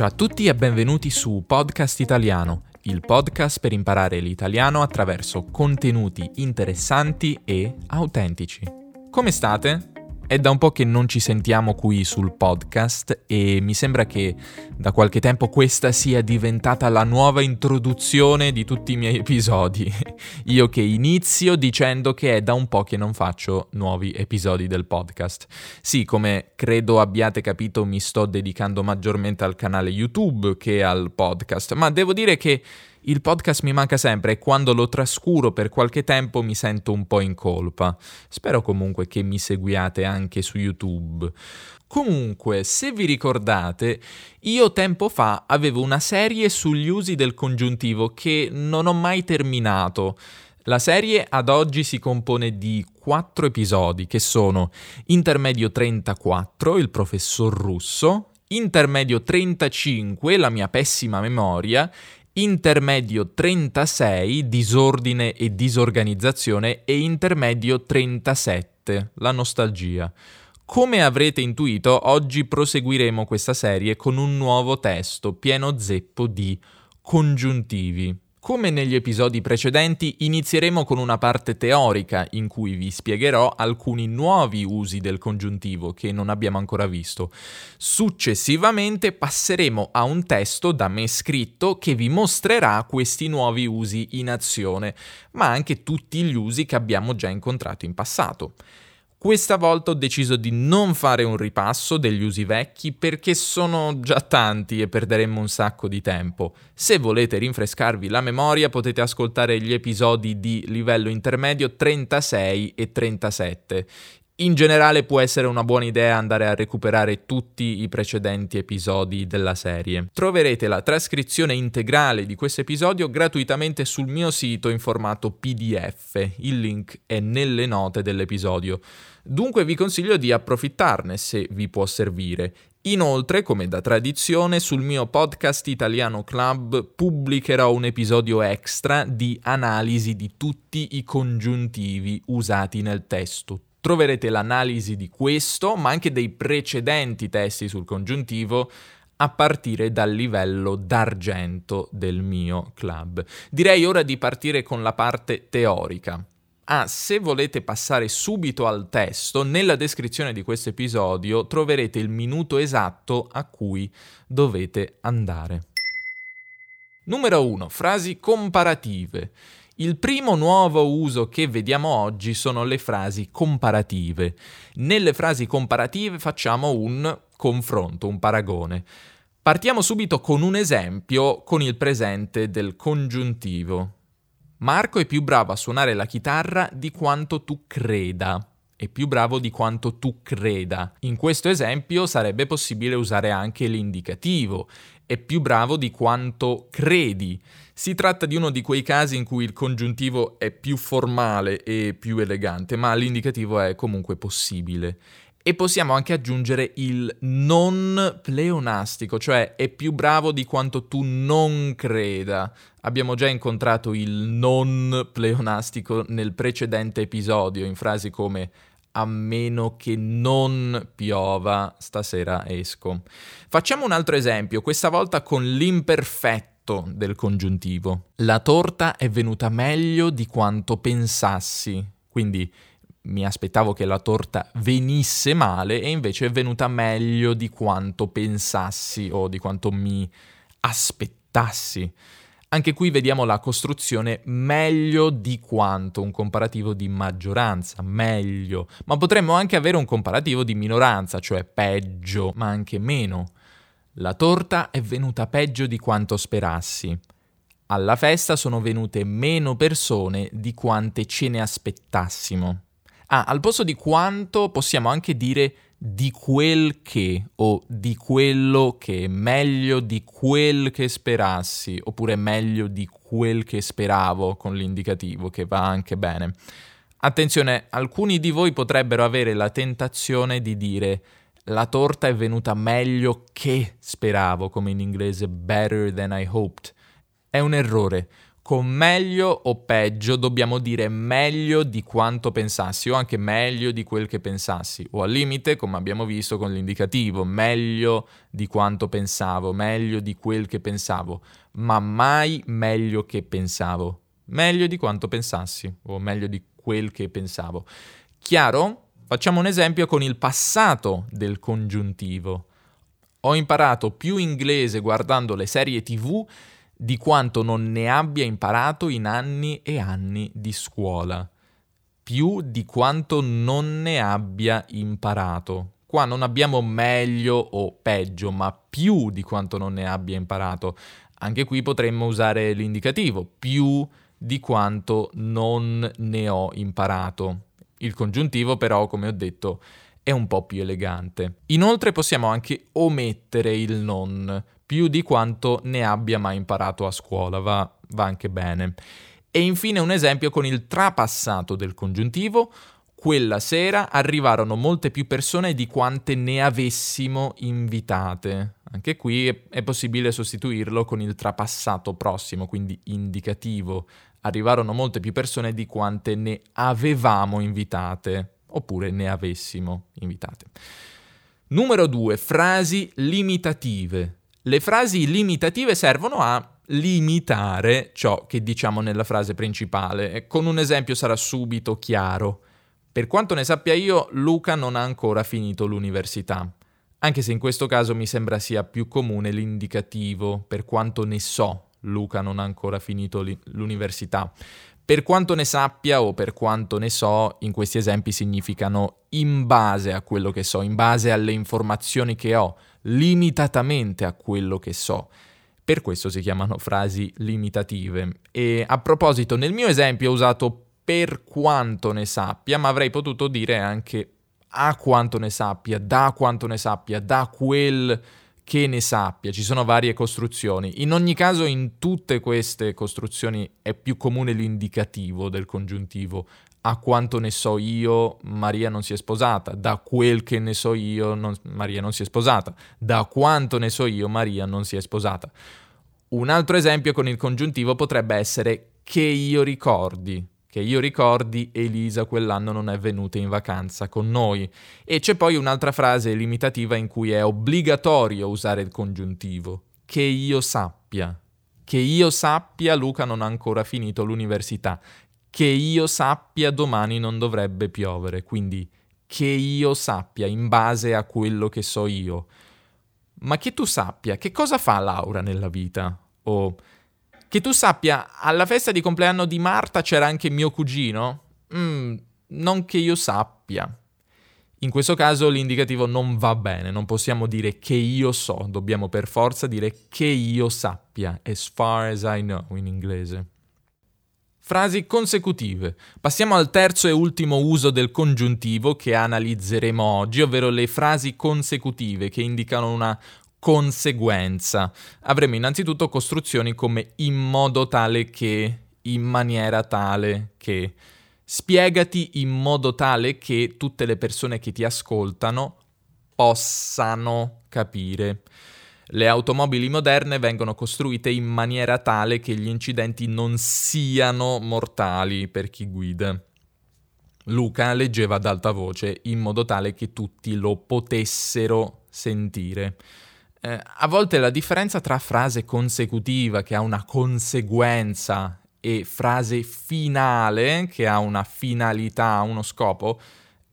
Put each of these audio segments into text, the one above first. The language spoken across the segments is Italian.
Ciao a tutti e benvenuti su Podcast Italiano, il podcast per imparare l'italiano attraverso contenuti interessanti e autentici. Come state? È da un po' che non ci sentiamo qui sul podcast e mi sembra che da qualche tempo questa sia diventata la nuova introduzione di tutti i miei episodi. Io che inizio dicendo che è da un po' che non faccio nuovi episodi del podcast. Sì, come credo abbiate capito mi sto dedicando maggiormente al canale YouTube che al podcast, ma devo dire che il podcast mi manca sempre e quando lo trascuro per qualche tempo mi sento un po' in colpa. Spero comunque che mi seguiate anche su YouTube. Comunque, se vi ricordate, io tempo fa avevo una serie sugli usi del congiuntivo che non ho mai terminato. La serie ad oggi si compone di quattro episodi che sono Intermedio 34, il professor russo, Intermedio 35, la mia pessima memoria, intermedio 36 disordine e disorganizzazione e intermedio 37 la nostalgia. Come avrete intuito, oggi proseguiremo questa serie con un nuovo testo pieno zeppo di congiuntivi. Come negli episodi precedenti, inizieremo con una parte teorica in cui vi spiegherò alcuni nuovi usi del congiuntivo che non abbiamo ancora visto. Successivamente passeremo a un testo da me scritto che vi mostrerà questi nuovi usi in azione, ma anche tutti gli usi che abbiamo già incontrato in passato. Questa volta ho deciso di non fare un ripasso degli usi vecchi perché sono già tanti e perderemmo un sacco di tempo. Se volete rinfrescarvi la memoria potete ascoltare gli episodi di livello intermedio 36 e 37. In generale può essere una buona idea andare a recuperare tutti i precedenti episodi della serie. Troverete la trascrizione integrale di questo episodio gratuitamente sul mio sito in formato PDF. Il link è nelle note dell'episodio. Dunque vi consiglio di approfittarne se vi può servire. Inoltre, come da tradizione, sul mio podcast Italiano Club pubblicherò un episodio extra di analisi di tutti i congiuntivi usati nel testo. Troverete l'analisi di questo, ma anche dei precedenti testi sul congiuntivo a partire dal livello d'argento del mio club. Direi ora di partire con la parte teorica. Ah, se volete passare subito al testo, nella descrizione di questo episodio troverete il minuto esatto a cui dovete andare. Numero 1. Frasi comparative. Il primo nuovo uso che vediamo oggi sono le frasi comparative. Nelle frasi comparative facciamo un confronto, un paragone. Partiamo subito con un esempio con il presente del congiuntivo. Marco è più bravo a suonare la chitarra di quanto tu creda. È più bravo di quanto tu creda. In questo esempio sarebbe possibile usare anche l'indicativo. È più bravo di quanto credi. Si tratta di uno di quei casi in cui il congiuntivo è più formale e più elegante, ma l'indicativo è comunque possibile. E possiamo anche aggiungere il non pleonastico, cioè è più bravo di quanto tu non creda. Abbiamo già incontrato il non pleonastico nel precedente episodio in frasi come a meno che non piova, stasera esco. Facciamo un altro esempio, questa volta con l'imperfetto del congiuntivo. La torta è venuta meglio di quanto pensassi. Quindi mi aspettavo che la torta venisse male e invece è venuta meglio di quanto pensassi o di quanto mi aspettassi. Anche qui vediamo la costruzione meglio di quanto, un comparativo di maggioranza, meglio, ma potremmo anche avere un comparativo di minoranza, cioè peggio, ma anche meno. La torta è venuta peggio di quanto sperassi. Alla festa sono venute meno persone di quante ce ne aspettassimo. Ah, al posto di quanto possiamo anche dire di quel che o di quello che, meglio di quel che sperassi, oppure meglio di quel che speravo con l'indicativo, che va anche bene. Attenzione, alcuni di voi potrebbero avere la tentazione di dire la torta è venuta meglio che speravo, come in inglese better than I hoped. È un errore. Con meglio o peggio dobbiamo dire meglio di quanto pensassi o anche meglio di quel che pensassi o al limite, come abbiamo visto con l'indicativo, meglio di quanto pensavo, meglio di quel che pensavo, ma mai meglio che pensavo, meglio di quanto pensassi o meglio di quel che pensavo. Chiaro? Facciamo un esempio con il passato del congiuntivo. Ho imparato più inglese guardando le serie tv di quanto non ne abbia imparato in anni e anni di scuola. Più di quanto non ne abbia imparato. Qua non abbiamo meglio o peggio, ma più di quanto non ne abbia imparato. Anche qui potremmo usare l'indicativo, più di quanto non ne ho imparato. Il congiuntivo però, come ho detto, è un po' più elegante. Inoltre possiamo anche omettere il non, più di quanto ne abbia mai imparato a scuola, va, va anche bene. E infine un esempio con il trapassato del congiuntivo. Quella sera arrivarono molte più persone di quante ne avessimo invitate. Anche qui è possibile sostituirlo con il trapassato prossimo, quindi indicativo. Arrivarono molte più persone di quante ne avevamo invitate, oppure ne avessimo invitate. Numero 2. Frasi limitative. Le frasi limitative servono a limitare ciò che diciamo nella frase principale. Con un esempio sarà subito chiaro. Per quanto ne sappia io, Luca non ha ancora finito l'università. Anche se in questo caso mi sembra sia più comune l'indicativo, per quanto ne so, Luca non ha ancora finito l'università. Per quanto ne sappia o per quanto ne so, in questi esempi significano in base a quello che so, in base alle informazioni che ho, limitatamente a quello che so. Per questo si chiamano frasi limitative. E a proposito, nel mio esempio ho usato per quanto ne sappia, ma avrei potuto dire anche a quanto ne sappia, da quanto ne sappia, da quel che ne sappia, ci sono varie costruzioni. In ogni caso, in tutte queste costruzioni è più comune l'indicativo del congiuntivo. A quanto ne so io, Maria non si è sposata. Da quel che ne so io, non, Maria non si è sposata. Da quanto ne so io, Maria non si è sposata. Un altro esempio con il congiuntivo potrebbe essere che io ricordi che io ricordi Elisa quell'anno non è venuta in vacanza con noi. E c'è poi un'altra frase limitativa in cui è obbligatorio usare il congiuntivo. Che io sappia. Che io sappia Luca non ha ancora finito l'università. Che io sappia domani non dovrebbe piovere. Quindi che io sappia in base a quello che so io. Ma che tu sappia che cosa fa Laura nella vita? O che tu sappia, alla festa di compleanno di Marta c'era anche mio cugino? Mm, non che io sappia. In questo caso l'indicativo non va bene, non possiamo dire che io so, dobbiamo per forza dire che io sappia, as far as I know in inglese. Frasi consecutive. Passiamo al terzo e ultimo uso del congiuntivo che analizzeremo oggi, ovvero le frasi consecutive che indicano una conseguenza. Avremo innanzitutto costruzioni come in modo tale che, in maniera tale che. Spiegati in modo tale che tutte le persone che ti ascoltano possano capire. Le automobili moderne vengono costruite in maniera tale che gli incidenti non siano mortali per chi guida. Luca leggeva ad alta voce in modo tale che tutti lo potessero sentire. Eh, a volte la differenza tra frase consecutiva che ha una conseguenza e frase finale che ha una finalità, uno scopo,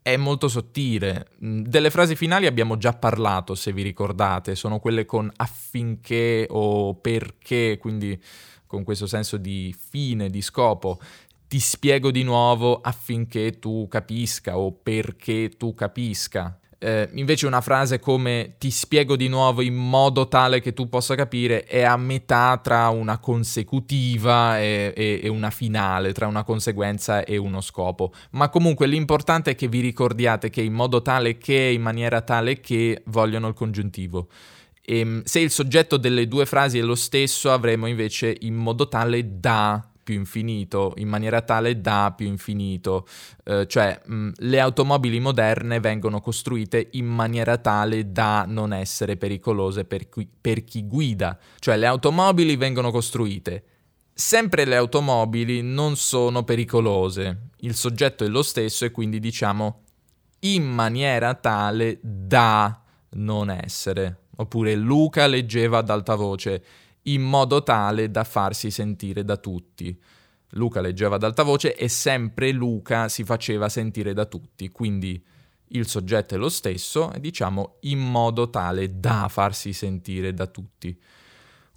è molto sottile. Mm, delle frasi finali abbiamo già parlato, se vi ricordate, sono quelle con affinché o perché, quindi con questo senso di fine, di scopo. Ti spiego di nuovo affinché tu capisca o perché tu capisca. Eh, invece una frase come ti spiego di nuovo in modo tale che tu possa capire è a metà tra una consecutiva e, e, e, una finale, tra una conseguenza e uno scopo. Ma comunque l'importante è che vi ricordiate che in modo tale che, in maniera tale che vogliono il congiuntivo. E, ehm, se il soggetto delle due frasi è lo stesso, avremo invece in modo tale da più infinito, in maniera tale da più infinito. Eh, cioè, mh, le automobili moderne vengono costruite in maniera tale da non essere pericolose per, qui- per chi guida. Cioè, le automobili vengono costruite Sempre le automobili non sono pericolose, il soggetto è lo stesso e quindi diciamo in maniera tale da non essere. Oppure Luca leggeva ad alta voce in modo tale da farsi sentire da tutti. Luca leggeva ad alta voce e sempre Luca si faceva sentire da tutti, quindi il soggetto è lo stesso diciamo in modo tale da farsi sentire da tutti.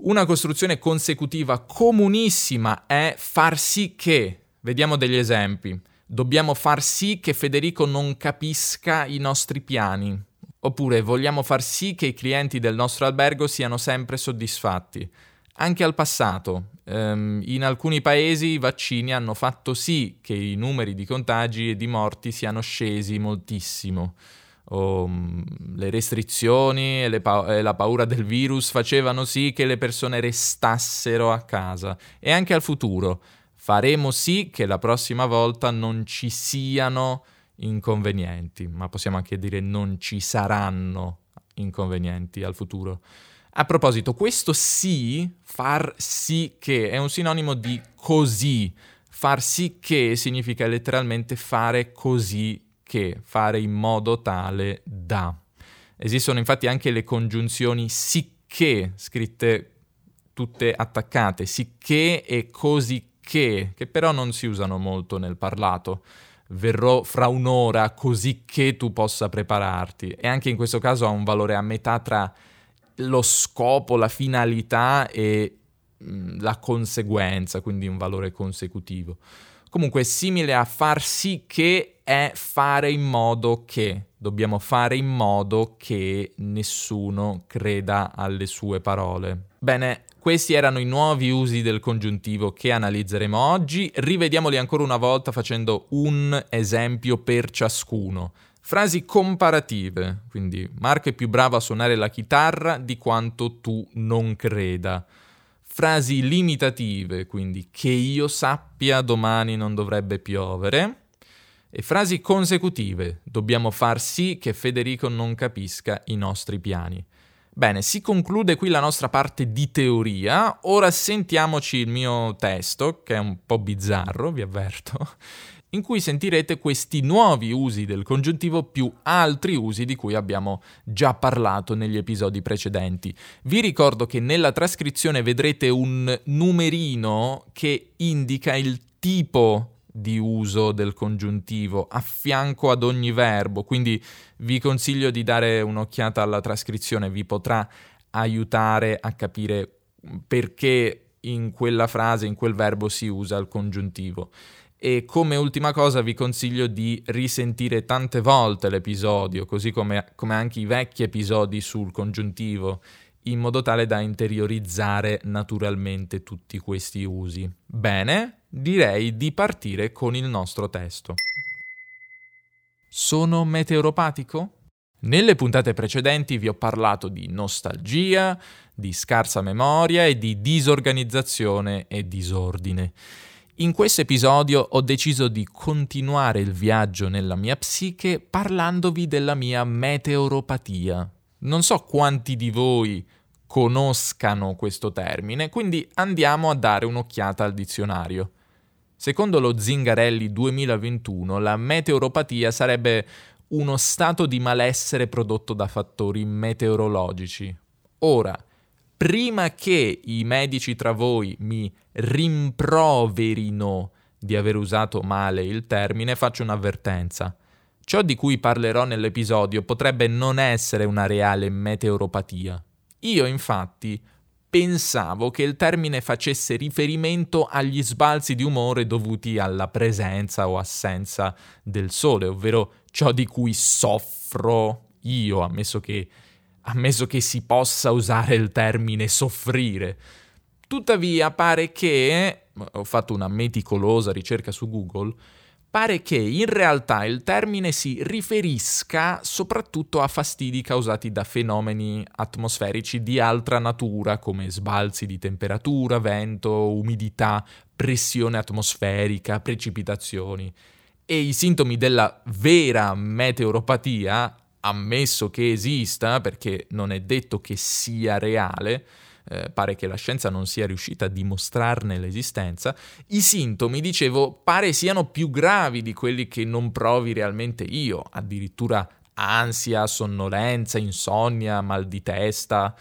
Una costruzione consecutiva comunissima è far sì che, vediamo degli esempi, dobbiamo far sì che Federico non capisca i nostri piani, oppure vogliamo far sì che i clienti del nostro albergo siano sempre soddisfatti. Anche al passato, ehm, in alcuni paesi i vaccini hanno fatto sì che i numeri di contagi e di morti siano scesi moltissimo o mm, le restrizioni e, pa- e, la paura del virus facevano sì che le persone restassero a casa e anche al futuro faremo sì che la prossima volta non ci siano inconvenienti, ma possiamo anche dire non ci saranno inconvenienti al futuro. A proposito, questo sì, far sì che, è un sinonimo di così. Far sì che significa letteralmente fare così che, fare in modo tale da. Esistono infatti anche le congiunzioni sicché, scritte tutte attaccate, sicché e così che, che però non si usano molto nel parlato. Verrò fra un'ora così che tu possa prepararti. E anche in questo caso ha un valore a metà tra lo scopo, la finalità e mh, la conseguenza, quindi un valore consecutivo. Comunque è simile a far sì che è fare in modo che. Dobbiamo fare in modo che nessuno creda alle sue parole. Bene, questi erano i nuovi usi del congiuntivo che analizzeremo oggi. Rivediamoli ancora una volta facendo un esempio per ciascuno. Frasi comparative, quindi Marco è più bravo a suonare la chitarra di quanto tu non creda frasi limitative, quindi che io sappia domani non dovrebbe piovere, e frasi consecutive, dobbiamo far sì che Federico non capisca i nostri piani. Bene, si conclude qui la nostra parte di teoria, ora sentiamoci il mio testo, che è un po' bizzarro, vi avverto, in cui sentirete questi nuovi usi del congiuntivo più altri usi di cui abbiamo già parlato negli episodi precedenti. Vi ricordo che nella trascrizione vedrete un numerino che indica il tipo di uso del congiuntivo a fianco ad ogni verbo, quindi vi consiglio di dare un'occhiata alla trascrizione, vi potrà aiutare a capire perché in quella frase, in quel verbo si usa il congiuntivo. E come ultima cosa vi consiglio di risentire tante volte l'episodio, così come, come anche i vecchi episodi sul congiuntivo, in modo tale da interiorizzare naturalmente tutti questi usi. Bene, direi di partire con il nostro testo. Sono meteoropatico? Nelle puntate precedenti vi ho parlato di nostalgia, di scarsa memoria e di disorganizzazione e disordine. In questo episodio ho deciso di continuare il viaggio nella mia psiche parlandovi della mia meteoropatia. Non so quanti di voi conoscano questo termine, quindi andiamo a dare un'occhiata al dizionario. Secondo lo Zingarelli 2021, la meteoropatia sarebbe uno stato di malessere prodotto da fattori meteorologici. Ora, prima che i medici tra voi mi rimproverino di aver usato male il termine, faccio un'avvertenza. Ciò di cui parlerò nell'episodio potrebbe non essere una reale meteoropatia. Io infatti pensavo che il termine facesse riferimento agli sbalzi di umore dovuti alla presenza o assenza del sole, ovvero ciò di cui soffro io, ammesso che ammesso che si possa usare il termine soffrire. Tuttavia pare che, ho fatto una meticolosa ricerca su Google, pare che in realtà il termine si riferisca soprattutto a fastidi causati da fenomeni atmosferici di altra natura come sbalzi di temperatura, vento, umidità, pressione atmosferica, precipitazioni. E i sintomi della vera meteoropatia ammesso che esista, perché non è detto che sia reale, eh, pare che la scienza non sia riuscita a dimostrarne l'esistenza, i sintomi, dicevo, pare siano più gravi di quelli che non provi realmente io, addirittura ansia, sonnolenza, insonnia, mal di testa,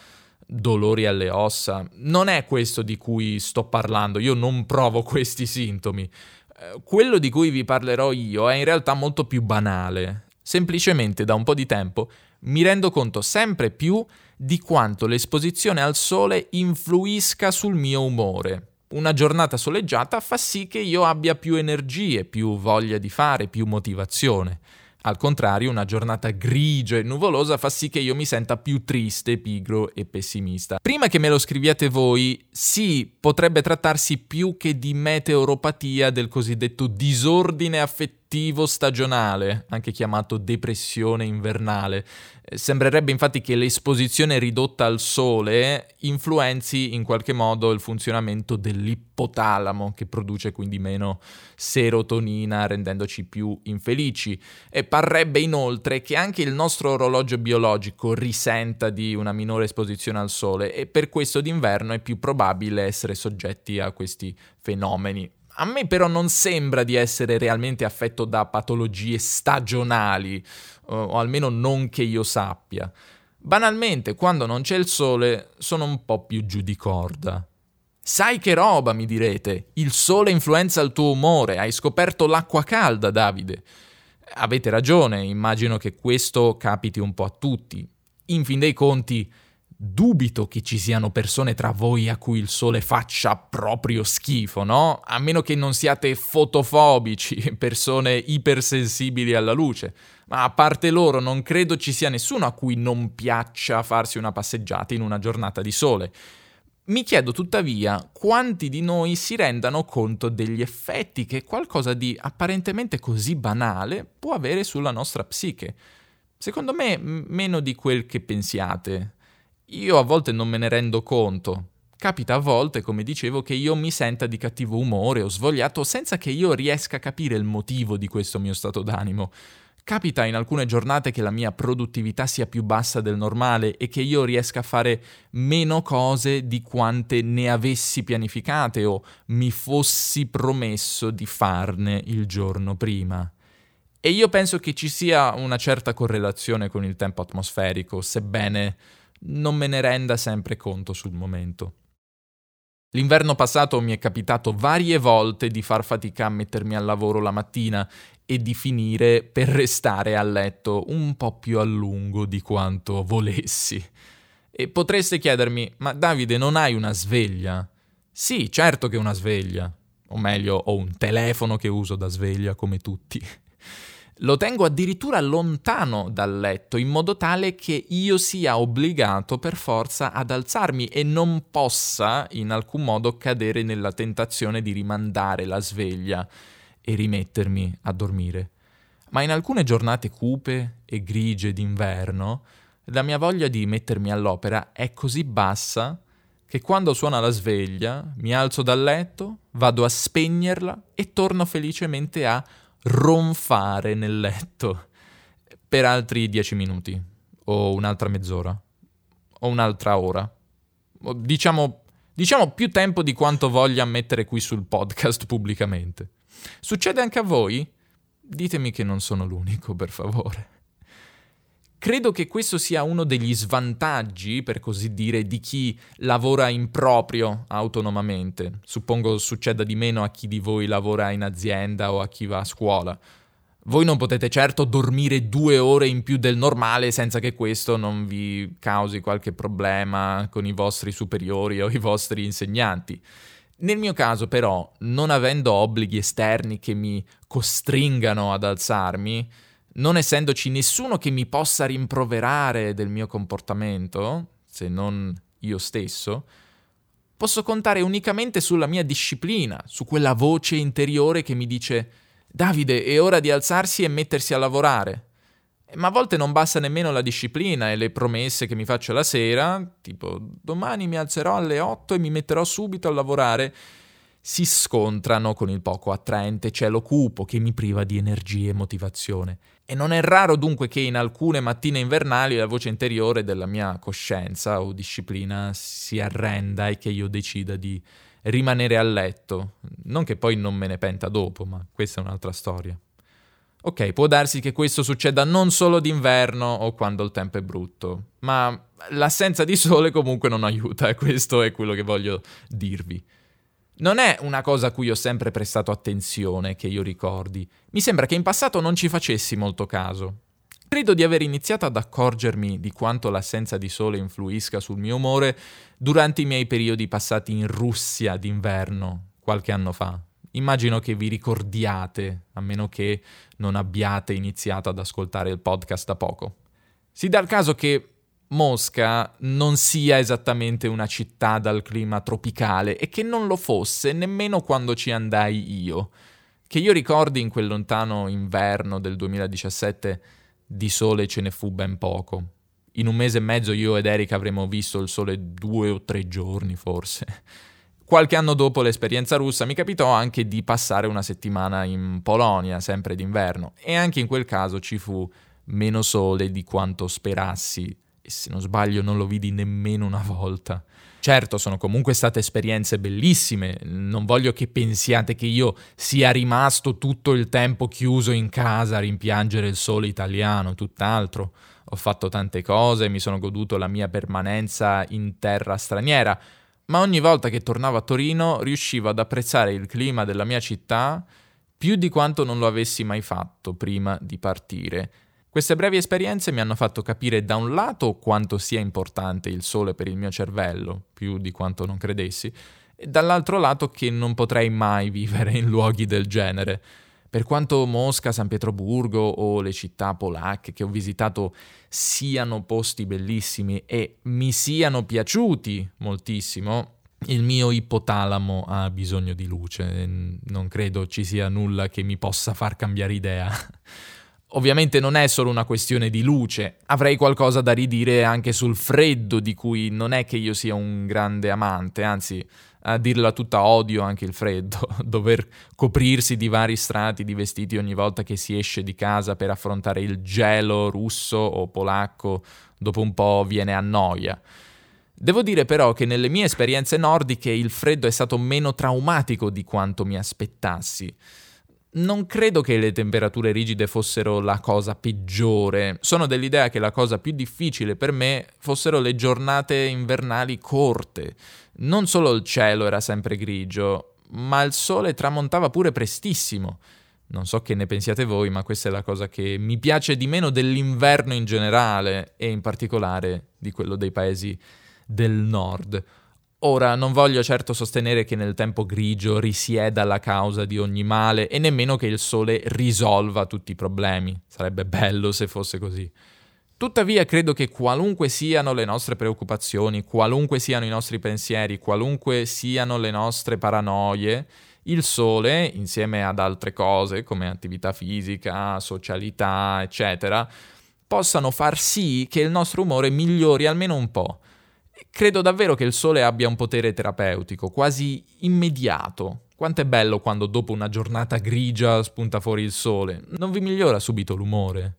dolori alle ossa. Non è questo di cui sto parlando, io non provo questi sintomi. Eh, quello di cui vi parlerò io è in realtà molto più banale. Semplicemente da un po' di tempo mi rendo conto sempre più di quanto l'esposizione al sole influisca sul mio umore. Una giornata soleggiata fa sì che io abbia più energie, più voglia di fare, più motivazione. Al contrario, una giornata grigia e nuvolosa fa sì che io mi senta più triste, pigro e pessimista. Prima che me lo scriviate voi, sì, potrebbe trattarsi più che di meteoropatia del cosiddetto disordine affettivo affettivo stagionale, anche chiamato depressione invernale. Eh, sembrerebbe infatti che l'esposizione ridotta al sole influenzi in qualche modo il funzionamento dell'ippotalamo, che produce quindi meno serotonina, rendendoci più infelici. E parrebbe inoltre che anche il nostro orologio biologico risenta di una minore esposizione al sole e per questo d'inverno è più probabile essere soggetti a questi fenomeni. A me però non sembra di essere realmente affetto da patologie stagionali, o almeno non che io sappia. Banalmente, quando non c'è il sole, sono un po' più giù di corda. Sai che roba, mi direte? Il sole influenza il tuo umore, hai scoperto l'acqua calda, Davide. Avete ragione, immagino che questo capiti un po' a tutti. In fin dei conti, Dubito che ci siano persone tra voi a cui il sole faccia proprio schifo, no? A meno che non siate fotofobici, persone ipersensibili alla luce. Ma a parte loro, non credo ci sia nessuno a cui non piaccia farsi una passeggiata in una giornata di sole. Mi chiedo tuttavia quanti di noi si rendano conto degli effetti che qualcosa di apparentemente così banale può avere sulla nostra psiche. Secondo me meno di quel che pensiate. Io a volte non me ne rendo conto. Capita a volte, come dicevo, che io mi senta di cattivo umore o svogliato senza che io riesca a capire il motivo di questo mio stato d'animo. Capita in alcune giornate che la mia produttività sia più bassa del normale e che io riesca a fare meno cose di quante ne avessi pianificate o mi fossi promesso di farne il giorno prima. E io penso che ci sia una certa correlazione con il tempo atmosferico, sebbene non me ne renda sempre conto sul momento. L'inverno passato mi è capitato varie volte di far fatica a mettermi al lavoro la mattina e di finire per restare a letto un po' più a lungo di quanto volessi. E potreste chiedermi, ma Davide non hai una sveglia? Sì, certo che una sveglia. O meglio, ho un telefono che uso da sveglia come tutti. Lo tengo addirittura lontano dal letto, in modo tale che io sia obbligato per forza ad alzarmi e non possa in alcun modo cadere nella tentazione di rimandare la sveglia e rimettermi a dormire. Ma in alcune giornate cupe e grigie d'inverno, la mia voglia di mettermi all'opera è così bassa che quando suona la sveglia mi alzo dal letto, vado a spegnerla e torno felicemente a ronfare nel letto per altri dieci minuti o un'altra mezz'ora o un'altra ora. Diciamo, diciamo più tempo di quanto voglia mettere qui sul podcast pubblicamente. Succede anche a voi? Ditemi che non sono l'unico, per favore. Credo che questo sia uno degli svantaggi, per così dire, di chi lavora in proprio autonomamente. Suppongo succeda di meno a chi di voi lavora in azienda o a chi va a scuola. Voi non potete certo dormire due ore in più del normale senza che questo non vi causi qualche problema con i vostri superiori o i vostri insegnanti. Nel mio caso, però, non avendo obblighi esterni che mi costringano ad alzarmi, non essendoci nessuno che mi possa rimproverare del mio comportamento, se non io stesso, posso contare unicamente sulla mia disciplina, su quella voce interiore che mi dice Davide, è ora di alzarsi e mettersi a lavorare. Ma a volte non basta nemmeno la disciplina e le promesse che mi faccio la sera, tipo domani mi alzerò alle 8 e mi metterò subito a lavorare, si scontrano con il poco attraente cielo cupo che mi priva di energia e motivazione. E non è raro dunque che in alcune mattine invernali la voce interiore della mia coscienza o disciplina si arrenda e che io decida di rimanere a letto. Non che poi non me ne penta dopo, ma questa è un'altra storia. Ok, può darsi che questo succeda non solo d'inverno o quando il tempo è brutto, ma l'assenza di sole comunque non aiuta e questo è quello che voglio dirvi. Non è una cosa a cui ho sempre prestato attenzione, che io ricordi. Mi sembra che in passato non ci facessi molto caso. Credo di aver iniziato ad accorgermi di quanto l'assenza di sole influisca sul mio umore durante i miei periodi passati in Russia d'inverno, qualche anno fa. Immagino che vi ricordiate, a meno che non abbiate iniziato ad ascoltare il podcast da poco. Si dà il caso che Mosca non sia esattamente una città dal clima tropicale e che non lo fosse nemmeno quando ci andai io. Che io ricordi in quel lontano inverno del 2017 di sole ce ne fu ben poco. In un mese e mezzo io ed Erika avremmo visto il sole due o tre giorni forse. Qualche anno dopo l'esperienza russa mi capitò anche di passare una settimana in Polonia, sempre d'inverno, e anche in quel caso ci fu meno sole di quanto sperassi, e se non sbaglio non lo vidi nemmeno una volta. Certo, sono comunque state esperienze bellissime, non voglio che pensiate che io sia rimasto tutto il tempo chiuso in casa a rimpiangere il sole italiano, tutt'altro. Ho fatto tante cose, mi sono goduto la mia permanenza in terra straniera, ma ogni volta che tornavo a Torino riuscivo ad apprezzare il clima della mia città più di quanto non lo avessi mai fatto prima di partire. Queste brevi esperienze mi hanno fatto capire da un lato quanto sia importante il sole per il mio cervello, più di quanto non credessi, e dall'altro lato che non potrei mai vivere in luoghi del genere. Per quanto Mosca, San Pietroburgo o le città polacche che ho visitato siano posti bellissimi e mi siano piaciuti moltissimo, il mio ipotalamo ha bisogno di luce, non credo ci sia nulla che mi possa far cambiare idea. Ovviamente non è solo una questione di luce, avrei qualcosa da ridire anche sul freddo di cui non è che io sia un grande amante, anzi a dirla tutta odio anche il freddo, dover coprirsi di vari strati di vestiti ogni volta che si esce di casa per affrontare il gelo russo o polacco, dopo un po' viene a noia. Devo dire però che nelle mie esperienze nordiche il freddo è stato meno traumatico di quanto mi aspettassi. Non credo che le temperature rigide fossero la cosa peggiore. Sono dell'idea che la cosa più difficile per me fossero le giornate invernali corte. Non solo il cielo era sempre grigio, ma il sole tramontava pure prestissimo. Non so che ne pensiate voi, ma questa è la cosa che mi piace di meno dell'inverno in generale e in particolare di quello dei paesi del nord. Ora, non voglio certo sostenere che nel tempo grigio risieda la causa di ogni male e nemmeno che il sole risolva tutti i problemi. Sarebbe bello se fosse così. Tuttavia credo che qualunque siano le nostre preoccupazioni, qualunque siano i nostri pensieri, qualunque siano le nostre paranoie, il sole, insieme ad altre cose come attività fisica, socialità, eccetera, possano far sì che il nostro umore migliori almeno un po'. Credo davvero che il sole abbia un potere terapeutico, quasi immediato. Quanto è bello quando dopo una giornata grigia spunta fuori il sole. Non vi migliora subito l'umore.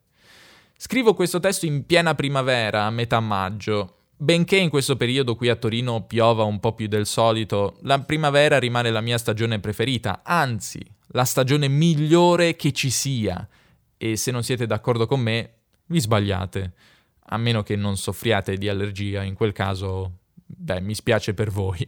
Scrivo questo testo in piena primavera, a metà maggio. Benché in questo periodo qui a Torino piova un po' più del solito, la primavera rimane la mia stagione preferita, anzi, la stagione migliore che ci sia. E se non siete d'accordo con me, vi sbagliate a meno che non soffriate di allergia, in quel caso, beh, mi spiace per voi.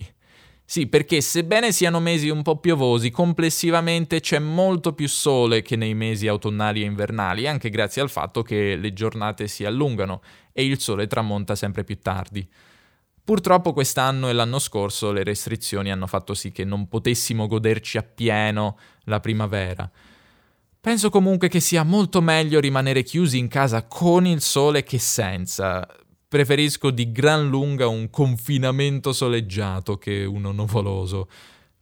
Sì, perché sebbene siano mesi un po' piovosi, complessivamente c'è molto più sole che nei mesi autunnali e invernali, anche grazie al fatto che le giornate si allungano e il sole tramonta sempre più tardi. Purtroppo quest'anno e l'anno scorso le restrizioni hanno fatto sì che non potessimo goderci appieno la primavera. Penso comunque che sia molto meglio rimanere chiusi in casa con il sole che senza. Preferisco di gran lunga un confinamento soleggiato che uno nuvoloso.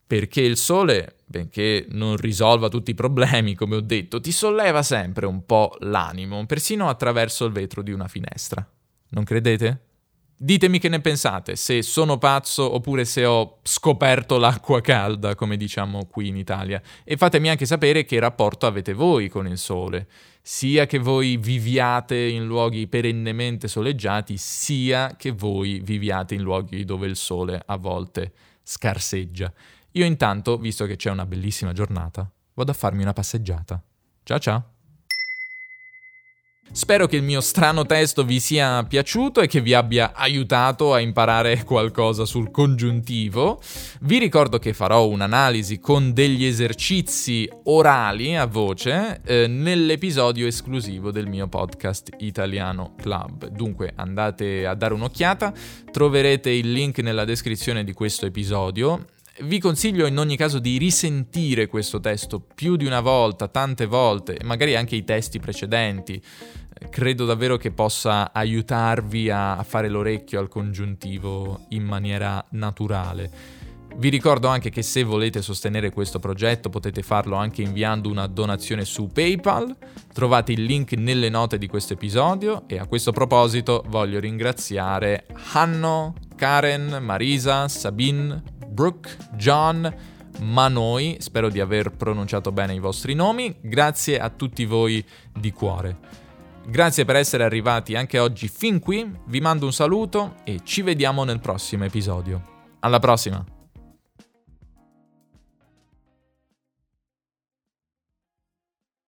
Perché il sole, benché non risolva tutti i problemi, come ho detto, ti solleva sempre un po' l'animo, persino attraverso il vetro di una finestra. Non credete? Ditemi che ne pensate, se sono pazzo oppure se ho scoperto l'acqua calda, come diciamo qui in Italia. E fatemi anche sapere che rapporto avete voi con il sole, sia che voi viviate in luoghi perennemente soleggiati, sia che voi viviate in luoghi dove il sole a volte scarseggia. Io intanto, visto che c'è una bellissima giornata, vado a farmi una passeggiata. Ciao ciao! Spero che il mio strano testo vi sia piaciuto e che vi abbia aiutato a imparare qualcosa sul congiuntivo. Vi ricordo che farò un'analisi con degli esercizi orali a voce eh, nell'episodio esclusivo del mio podcast Italiano Club. Dunque andate a dare un'occhiata, troverete il link nella descrizione di questo episodio vi consiglio in ogni caso di risentire questo testo più di una volta, tante volte, magari anche i testi precedenti. Credo davvero che possa aiutarvi a fare l'orecchio al congiuntivo in maniera naturale. Vi ricordo anche che se volete sostenere questo progetto potete farlo anche inviando una donazione su PayPal, trovate il link nelle note di questo episodio e a questo proposito voglio ringraziare Hanno, Karen, Marisa, Sabine, Brooke, John, Manoi, spero di aver pronunciato bene i vostri nomi, grazie a tutti voi di cuore. Grazie per essere arrivati anche oggi fin qui, vi mando un saluto e ci vediamo nel prossimo episodio. Alla prossima!